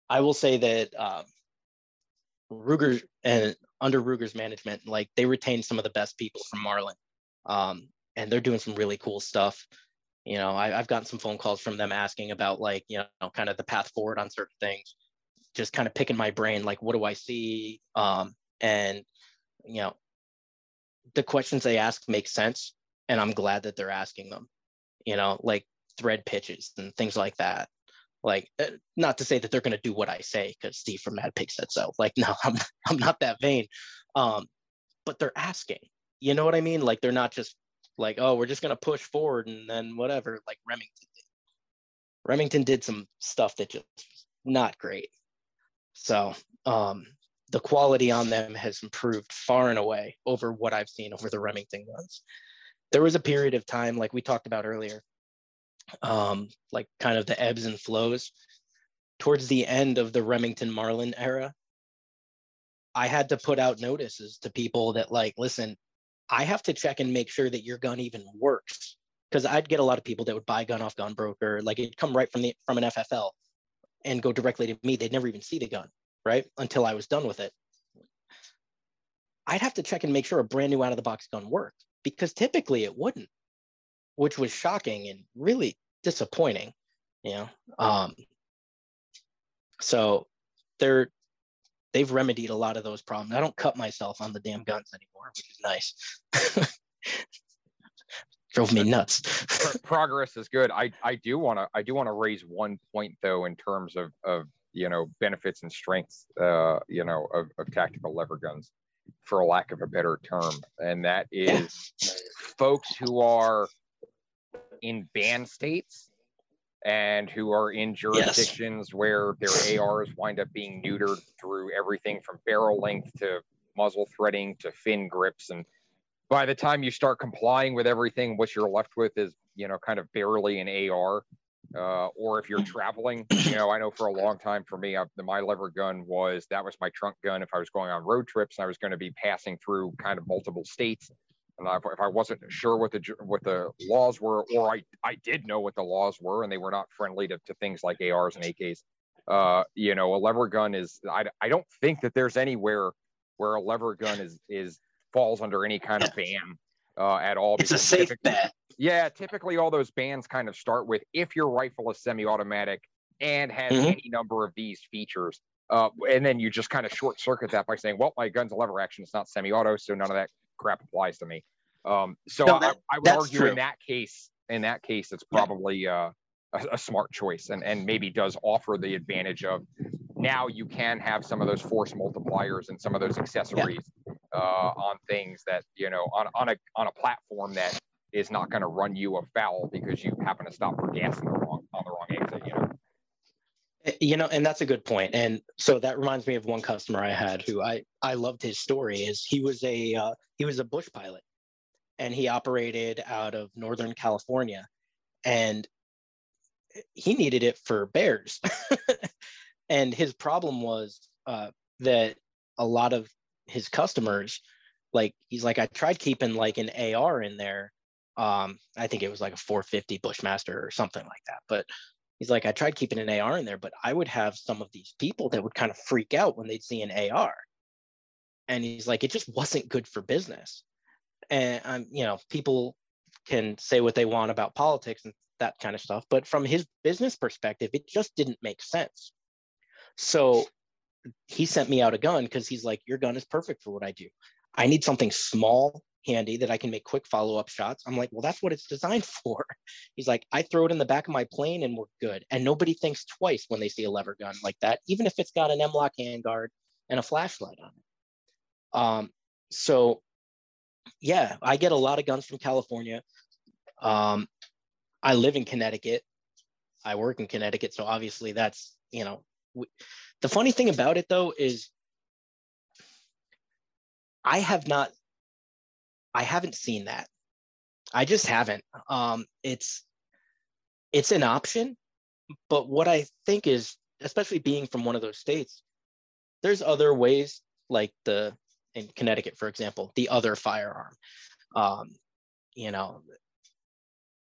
i will say that um, ruger and under ruger's management like they retained some of the best people from Marlin, um, and they're doing some really cool stuff. You know I, i've gotten some phone calls from them asking about like you know kind of the path forward on certain things just kind of picking my brain like what do i see? Um, and you know the questions they ask make sense and i'm glad that they're asking them. You know like thread pitches and things like that like uh, not to say that they're going to do what i say because steve from mad pig said so like no i'm, I'm not that vain um, but they're asking you know what i mean like they're not just like, oh, we're just gonna push forward and then whatever, like Remington did. Remington did some stuff that just not great. So um, the quality on them has improved far and away over what I've seen over the Remington ones. There was a period of time, like we talked about earlier, um, like kind of the ebbs and flows. Towards the end of the Remington Marlin era, I had to put out notices to people that, like, listen, I have to check and make sure that your gun even works. Because I'd get a lot of people that would buy gun off gun broker, like it'd come right from the from an FFL and go directly to me. They'd never even see the gun, right? Until I was done with it. I'd have to check and make sure a brand new out of the box gun worked because typically it wouldn't, which was shocking and really disappointing, you know. Um, so they're they've remedied a lot of those problems. I don't cut myself on the damn guns anymore, which is nice. Drove me nuts.
Progress is good. I I do want to I do want to raise one point though in terms of of you know benefits and strengths uh you know of, of tactical lever guns for a lack of a better term and that is folks who are in banned states and who are in jurisdictions where their ARs wind up being neutered through everything from barrel length to muzzle threading to fin grips. And by the time you start complying with everything what you're left with is you know kind of barely an AR uh, or if you're traveling you know I know for a long time for me I, the my lever gun was that was my trunk gun if I was going on road trips and I was going to be passing through kind of multiple states and if, if I wasn't sure what the what the laws were, or I I did know what the laws were, and they were not friendly to, to things like ARs and AKs. Uh, you know, a lever gun is I, I don't think that there's anywhere where a lever gun is is falls under any kind of ban uh, at all.
It's a safe bet.
Yeah, typically all those bans kind of start with if your rifle is semi-automatic and has
Mhm.
any number of these features. Uh, and then you just kind of short circuit that by saying, well, my gun's a lever action. It's not semi-auto, so none of that crap applies to me. Um, so
No,
I,
that-
I would argue
true.
in that case, in that case, it's
Yeah.
probably uh, a, a smart choice and, and maybe does offer the advantage of now you can have some of those force multipliers and some of those accessories uh, on things that, you know, on, on a, on a platform that is not going to run you afoul because you happen to stop for gas in the wrong, on the wrong exit, you know?
Eh, you know, and that's a good point. And so that reminds me of one customer I had who I I loved his story. Is he was a uh, he was a bush pilot, and he operated out of Northern California, and he needed it for bears. and his problem was uh, that a lot of his customers, like he's like, I tried keeping like an AR in there. Um, I think it was like a 450 Bushmaster or something like that. But he's like, I tried keeping an AR in there, but I would have some of these people that would kind of freak out when they'd see an AR. And he's like, it just wasn't good for business. And I'm, you know, people can say what they want about politics and that kind of stuff, but from his business perspective, it just didn't make sense. So he sent me out a gun because he's like, Your gun is perfect for what I do. I need something small, handy that I can make quick follow up shots. I'm like, Well, that's what it's designed for. He's like, I throw it in the back of my plane and we're good. And nobody thinks twice when they see a lever gun like that, even if it's got an M-LOK handguard and a flashlight on it. Um, so, yeah, I get a lot of guns from California. Um, I live in Connecticut. I work in Connecticut. So obviously that's, you know, the funny thing about it though is I have not, I haven't seen that. I just haven't. Um, it's, it's an option, but what I think is, especially being from one of those states, there's other ways like the in Connecticut, for example, the other firearm. Um, you know,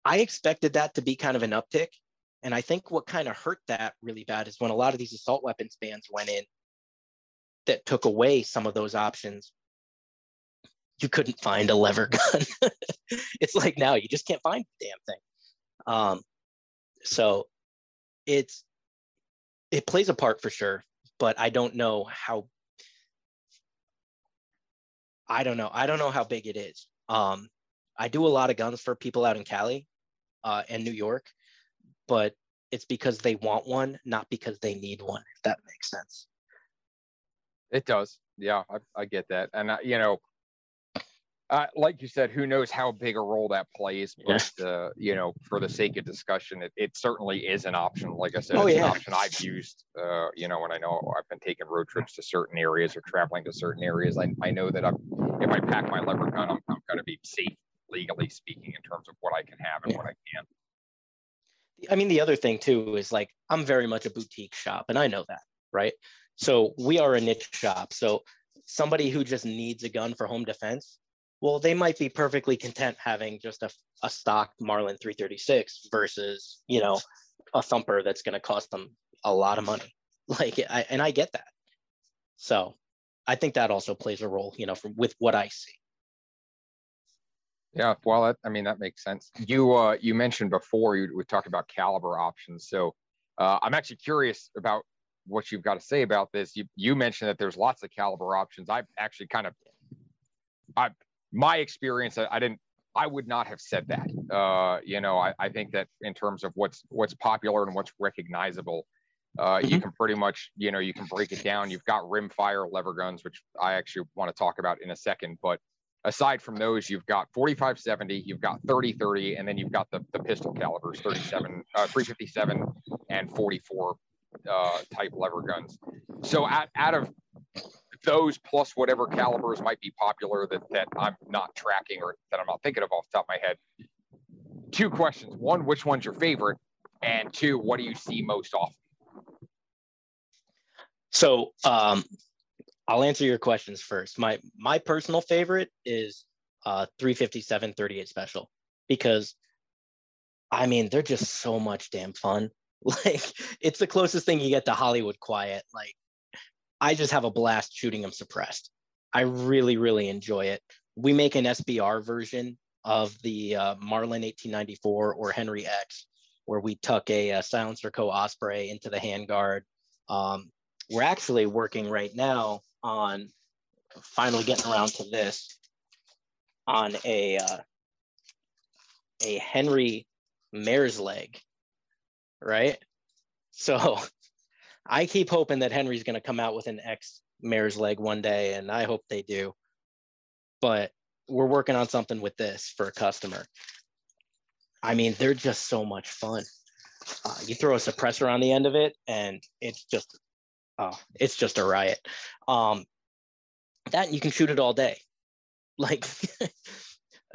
I expected that to be kind of an uptick and I think what kind of hurt that really bad is when a lot of these assault weapons bans went in that took away some of those options. You couldn't find a lever gun. it's like now you just can't find the damn thing. Um, so it's it plays a part for sure, but I don't know how I don't know. I don't know how big it is. Um, I do a lot of guns for people out in Cali uh, and New York, but it's because they want one, not because they need one, if that makes sense.
It does. Yeah, I, I get that. And, I, you know, uh, like you said, who knows how big a role that plays, but, yeah. uh, you know, for the sake of discussion, it, it certainly is an option. Like I said, oh, it's yeah. an option I've used, uh, you know, when I know I've been taking road trips to certain areas or traveling to certain areas, I, I know that I'm, if I pack my lever gun, I'm, I'm going to be safe, legally speaking, in terms of what I can have and yeah. what I can't.
I mean, the other thing too is like I'm very much a boutique shop, and I know that, right? So we are a niche shop. So somebody who just needs a gun for home defense, well, they might be perfectly content having just a, a stock Marlin 336 versus, you know, a thumper that's going to cost them a lot of money. Like, I, and I get that. So I think that also plays a role, you know, from with what I see.
Yeah, well, that, I mean that makes sense. You uh, you mentioned before you we talked about caliber options, so uh, I'm actually curious about what you've got to say about this. You you mentioned that there's lots of caliber options. I've actually kind of, I my experience, I, I didn't, I would not have said that. Uh, you know, I, I think that in terms of what's what's popular and what's recognizable, uh, mm-hmm. you can pretty much, you know, you can break it down. You've got rimfire lever guns, which I actually want to talk about in a second, but aside from those, you've got 4570, you've got 3030, and then you've got the, the pistol calibers 37, uh, 357, and 44 uh, type lever guns. So out, out of those plus whatever calibers might be popular that, that I'm not tracking or that I'm not thinking of off the top of my head, two questions. One, which one's your favorite? And two, what do you see most often?
So um, I'll answer your questions first. My my personal favorite is uh 357 38 special because I mean they're just so much damn fun. Like it's the closest thing you get to Hollywood quiet. Like I just have a blast shooting them suppressed. I really really enjoy it. We make an SBR version of the uh, Marlin 1894 or Henry X, where we tuck a, a silencer co Osprey into the handguard. Um, we're actually working right now on finally getting around to this on a uh, a Henry mare's leg, right? So I keep hoping that Henry's going to come out with an X mare's leg one day, and I hope they do. But we're working on something with this for a customer. I mean, they're just so much fun. uh, you throw a suppressor on the end of it, and it's just, oh, it's just a riot. Um, that you can shoot it all day. Like,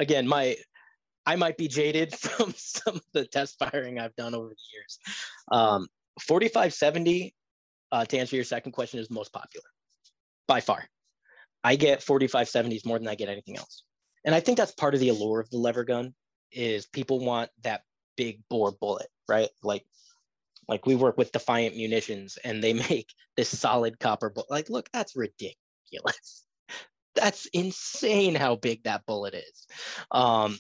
again, my I might be jaded from some of the test firing I've done over the years. Um, 4570, uh, to answer your second question, is most popular by far. I get 4570s more than I get anything else. And I think that's part of the allure of the lever gun is people want that big bore bullet, right? Like like we work with Defiant Munitions and they make this solid copper bullet. Like, look, that's ridiculous. That's insane how big that bullet is. Um,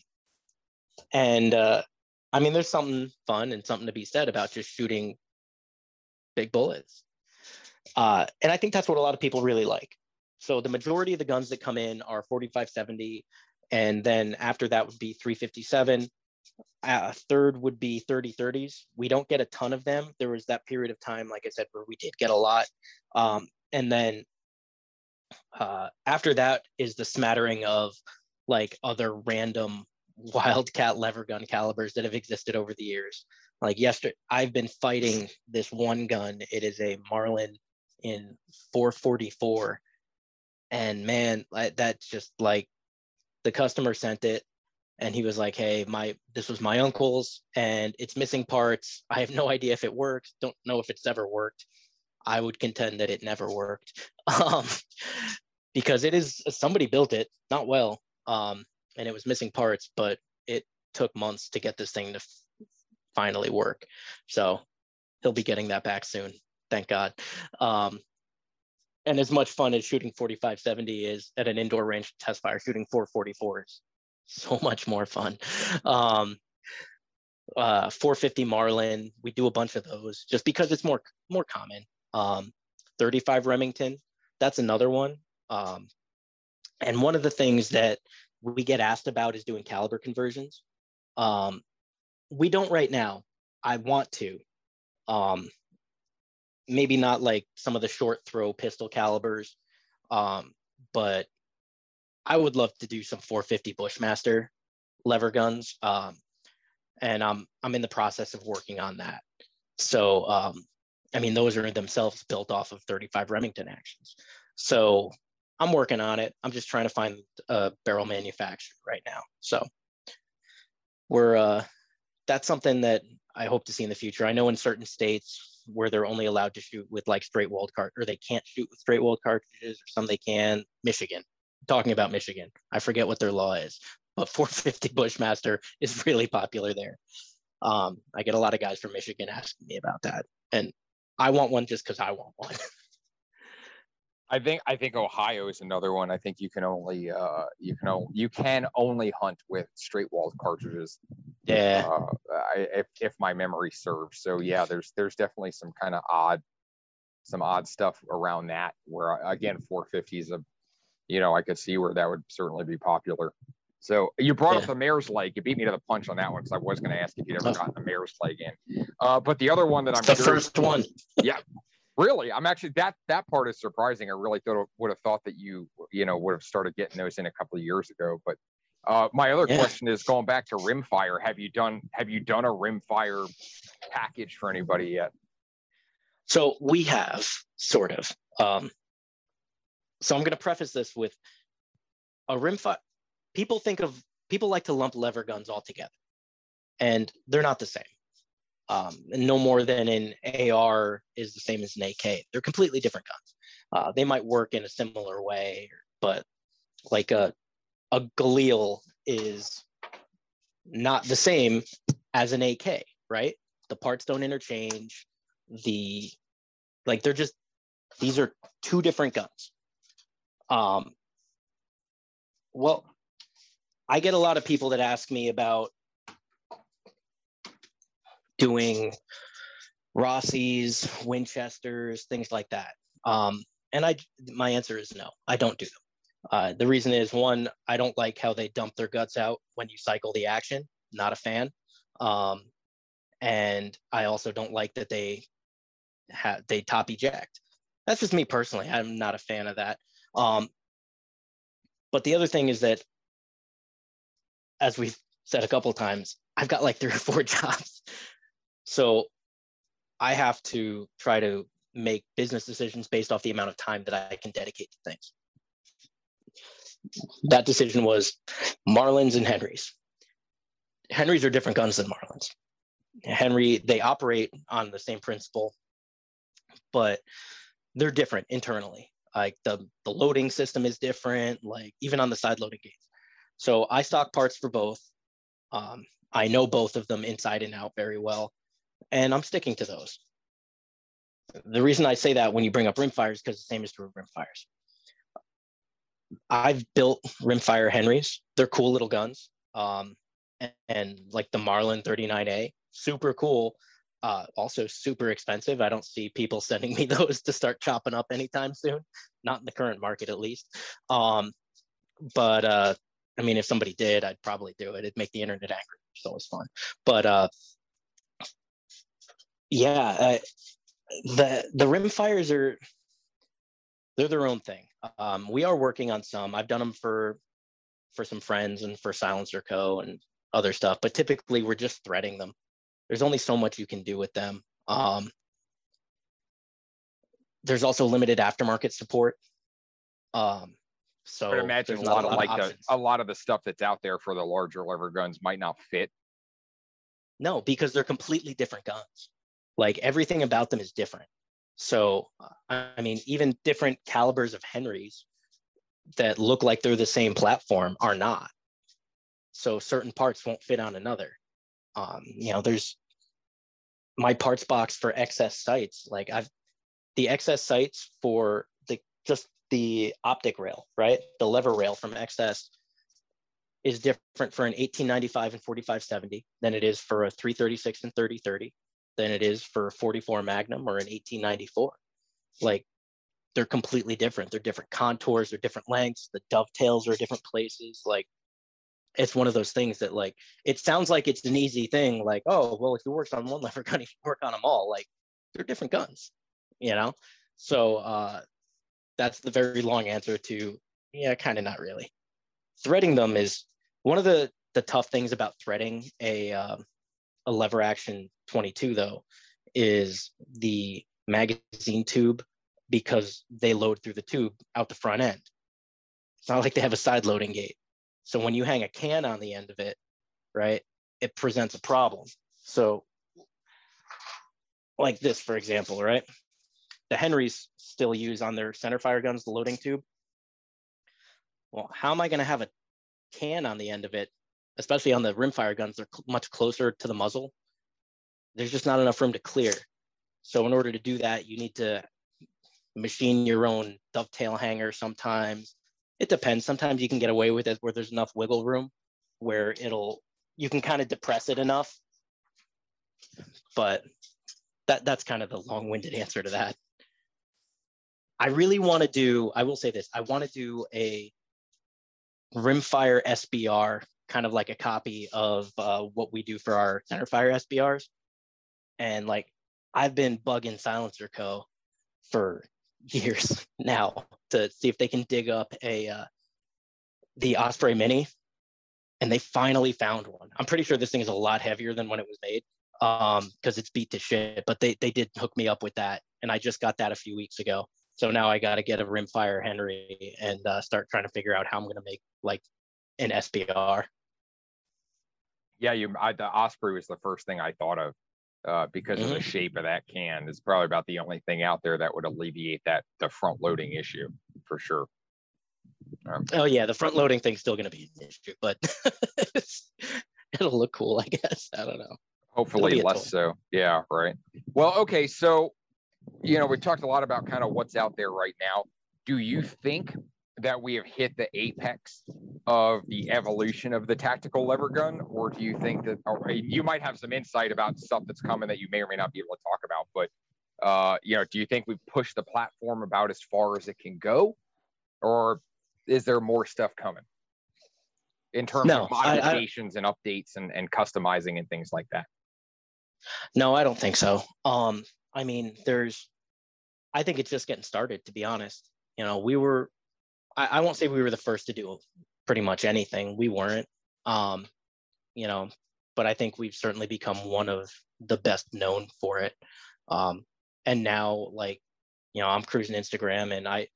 and uh, I mean, there's something fun and something to be said about just shooting big bullets. Uh, and I think that's what a lot of people really like. So the majority of the guns that come in are 4570, and then after that would be 357. A third would be 3030s. We don't get a ton of them. There was that period of time, like I said, where we did get a lot. Um, and then uh, after that is the smattering of like other random wildcat lever gun calibers that have existed over the years. Like yesterday, I've been fighting this one gun. It is a Marlin in 444 and man that's just like the customer sent it and he was like hey my this was my uncle's and it's missing parts. I have no idea if it works. Don't know if it's ever worked. I would contend that it never worked. Um, because it is somebody built it not well um, and it was missing parts but it took months to get this thing to f- finally work. So he'll be getting that back soon thank god. Um, and as much fun as shooting 4570 is at an indoor range test fire shooting 444s so much more fun. Um, uh, 450 marlin we do a bunch of those just because it's more more common. Um, 35 remington that's another one. Um, and one of the things that we get asked about is doing caliber conversions. Um, we don't right now. I want to. Um, maybe not like some of the short throw pistol calibers, um, but I would love to do some 450 Bushmaster lever guns, um, and I'm I'm in the process of working on that. So um, I mean, those are themselves built off of 35 Remington actions. So I'm working on it. I'm just trying to find a barrel manufacturer right now. So we're uh, that's something that I hope to see in the future. I know in certain states where they're only allowed to shoot with like straight walled cart or they can't shoot with straight walled cartridges or some they can. Michigan, talking about Michigan, I forget what their law is, but 450 Bushmaster is really popular there. Um, I get a lot of guys from Michigan asking me about that, and I want one just because I want one.
I think I think Ohio is another one. I think you can only uh, you can only you can only hunt with straight walled cartridges.
Yeah.
Uh, I, if if my memory serves. So yeah, there's there's definitely some kind of odd some odd stuff around that. Where again, 450 is a you know I could see where that would certainly be popular. So you brought yeah. up the mare's leg. You beat me to the punch on that one because I was going to ask if you'd ever oh. gotten the mare's leg in. Uh, but the other one that I'm
the curious, first one.
yeah, Really, I'm actually that that part is surprising. I really thought would have thought that you you know would have started getting those in a couple of years ago. But uh, my other yeah. question is going back to rimfire. Have you done have you done a rimfire package for anybody yet?
So we have sort of. Um, so I'm going to preface this with a rimfire. People think of people like to lump lever guns all together, and they're not the same um, no more than an AR is the same as an AK. They're completely different guns. Uh, they might work in a similar way, but like a a Galil is not the same as an AK, right? The parts don't interchange. The like they're just these are two different guns. Um, well, I get a lot of people that ask me about doing Rossis, Winchesters, things like that. Um, and I, my answer is no, I don't do them. Uh, the reason is one, I don't like how they dump their guts out when you cycle the action. Not a fan. Um, and I also don't like that they have they top eject. That's just me personally. I'm not a fan of that. Um, but the other thing is that, as we've said a couple times, I've got like three or four jobs. So I have to try to make business decisions based off the amount of time that I can dedicate to things. That decision was Marlins and Henrys. Henrys are different guns than Marlins. Henry, they operate on the same principle, but they're different internally. Like the, the loading system is different, like even on the side loading gates. So I stock parts for both. Um, I know both of them inside and out very well, and I'm sticking to those. The reason I say that when you bring up rimfires because the same is true of rimfires. I've built rimfire Henrys. They're cool little guns. Um, and, and, like the Marlin 39A, super cool. Uh, also super expensive. I don't see people sending me those to start chopping up anytime soon. Not in the current market, at least. Um, but uh, I mean, if somebody did, I'd probably do it. It'd make the internet angry. It's always fun. But uh, yeah, uh, the the rim fires are they're their own thing. Um, we are working on some. I've done them for for some friends and for Silencer Co. and other stuff, but typically we're just threading them. There's only so much you can do with them. Um, there's also limited aftermarket support. Um, so
I imagine a lot, a lot of like the a lot of the stuff that's out there for the larger lever guns might not fit.
No, because they're completely different guns. Like everything about them is different. So I mean, even different calibers of Henrys that look like they're the same platform are not. So certain parts won't fit on another. Um, you know, there's my parts box for XS sights. Like I've the XS sights for the just the optic rail, right? The lever rail from XS is different for an 1895 and 4570 than it is for a 336 and 3030 than it is for a 44 Magnum or an 1894. Like they're completely different. They're different contours, they're different lengths, the dovetails are different places. Like it's one of those things that like it sounds like it's an easy thing, like, oh, well, if you work on one lever gun, you work on them all. Like they're different guns, you know? So uh that's the very long answer to yeah, kind of not really. Threading them is one of the the tough things about threading a um, a lever action 22 though is the magazine tube because they load through the tube out the front end. It's not like they have a side loading gate. So when you hang a can on the end of it, right, it presents a problem. So like this, for example, right? the Henrys still use on their center fire guns, the loading tube. Well, how am I going to have a can on the end of it, especially on the rimfire guns? They're cl- much closer to the muzzle. There's just not enough room to clear. So in order to do that, you need to machine your own dovetail hanger sometimes. It depends. Sometimes you can get away with it where there's enough wiggle room where it'll you can kind of depress it enough. But that that's kind of the long-winded answer to that. I really want to do, I will say this, I want to do a rimfire SBR, kind of like a copy of uh, what we do for our centerfire SBRs. And like, I've been bugging Silencer Co. for years now to see if they can dig up a uh, the Osprey Mini, and they finally found one. I'm pretty sure this thing is a lot heavier than when it was made um because it's beat to shit. But they they did hook me up with that, and I just got that a few weeks ago. So now I got to get a rimfire Henry and uh, start trying to figure out how I'm to make like an SBR.
Yeah, you. I, the Osprey was the first thing I thought of uh, because mm-hmm. of the mm-hmm. shape of that can. It's probably about the only thing out there that would alleviate that the front loading issue for sure.
Um, oh yeah, the front loading thing's still going to be an issue, but it'll look cool, I guess. I don't know.
Hopefully less so. Yeah, right. Well, okay, so you know, we talked a lot about kind of what's out there right now. Do you think that we have hit the apex of the evolution of the tactical lever gun, or do you think that or you might have some insight about stuff that's coming that you may or may not be able to talk about? But uh, you know, do you think we've pushed the platform about as far as it can go, or is there more stuff coming in terms no, of modifications I, I, and updates and, and customizing and things like that?
No, I don't think so. Um, I mean, there's, I think it's just getting started, to be honest. You know, we were, I, I won't say we were the first to do pretty much anything. We weren't. Um, you know, but I think we've certainly become one of the best known for it. Um, and now, like, you know, I'm cruising Instagram and I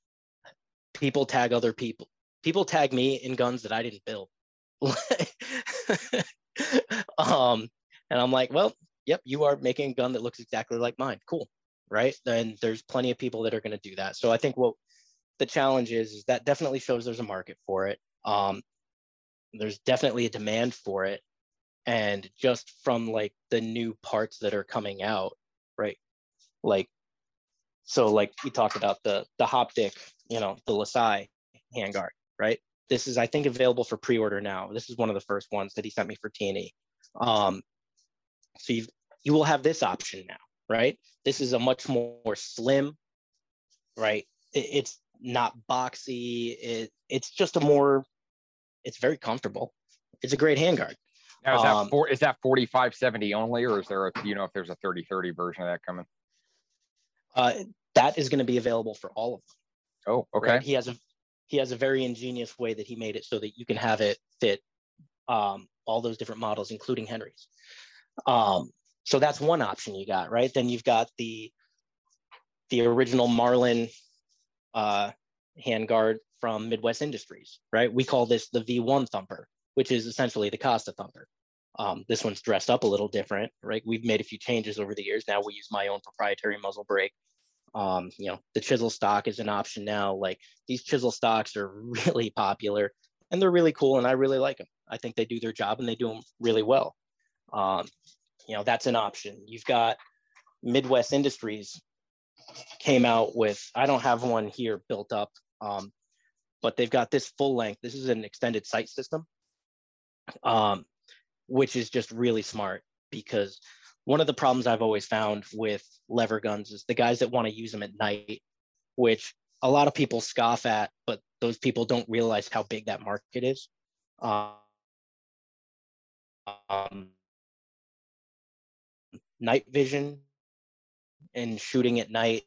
people tag other people. People tag me in guns that I didn't build. um, and I'm like, well, yep, you are making a gun that looks exactly like mine. Cool, right? And there's plenty of people that are going to do that. So I think what the challenge is, is that definitely shows there's a market for it. Um, there's definitely a demand for it. And just from like the new parts that are coming out right like so like we talked about the the Hoptic you know the lasai handguard right? This is i think available for pre-order now. This is one of the first ones that he sent me for t um so you you will have this option now right? This is a much more slim right? It, it's not boxy it, it's just a more it's very comfortable it's a great handguard
now, is that um, four, is that 4570 only, or is there a, you know, if there's a 3030 version of that coming?
Uh, that is going to be available for all of them.
Oh, okay. Right?
He has a, he has a very ingenious way that he made it so that you can have it fit um, all those different models, including Henry's. Um, so that's one option you got, right? Then you've got the, the original Marlin uh, handguard from Midwest Industries, right? We call this the V1 thumper, which is essentially the Costa thumper. Um, this one's dressed up a little different, right? We've made a few changes over the years. Now we use my own proprietary muzzle brake. Um, you know, the chisel stock is an option now. Like these chisel stocks are really popular and they're really cool and I really like them. I think they do their job and they do them really well. Um, you know, that's an option. You've got Midwest Industries came out with, I don't have one here built up, um, but they've got this full length. This is an extended sight system, um, which is just really smart because one of the problems I've always found with lever guns is the guys that want to use them at night, which a lot of people scoff at, but those people don't realize how big that market is. Um, night vision and shooting at night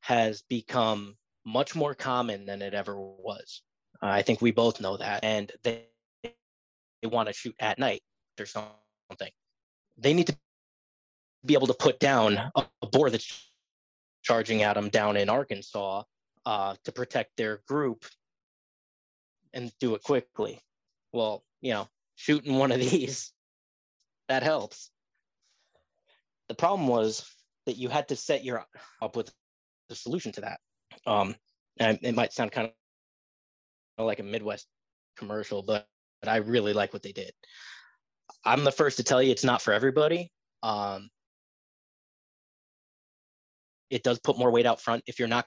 has become much more common than it ever was. Uh, I think we both know that. And they, they want to shoot at night or something. They need to be able to put down a, a boar that's charging at them down in Arkansas uh, to protect their group and do it quickly. Well, you know, shooting one of these, that helps. The problem was that you had to set your up with the solution to that. Um, and it might sound kind of like a Midwest commercial, but but I really like what they did. I'm the first to tell you it's not for everybody. Um, it does put more weight out front. If you're not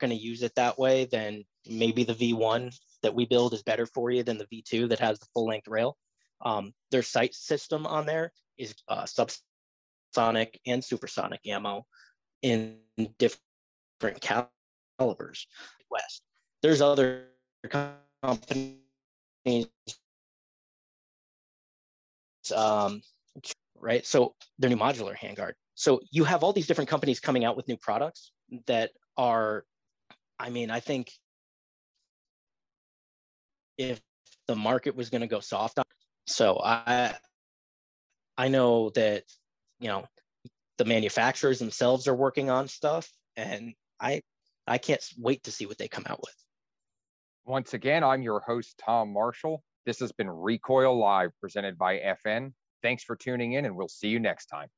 going to use it that way, then maybe the V1 that we build is better for you than the V2 that has the full length rail. Um, their sight system on there is uh, subsonic and supersonic ammo in different calibers. West. There's other companies um, right? So their new modular handguard. So you have all these different companies coming out with new products that are, I mean, I think if the market was going to go soft so I, I know that, you know, the manufacturers themselves are working on stuff and I, I can't wait to see what they come out with.
Once again, I'm your host, Tom Marshall. This has been Recoil Live presented by FN. Thanks for tuning in, and we'll see you next time.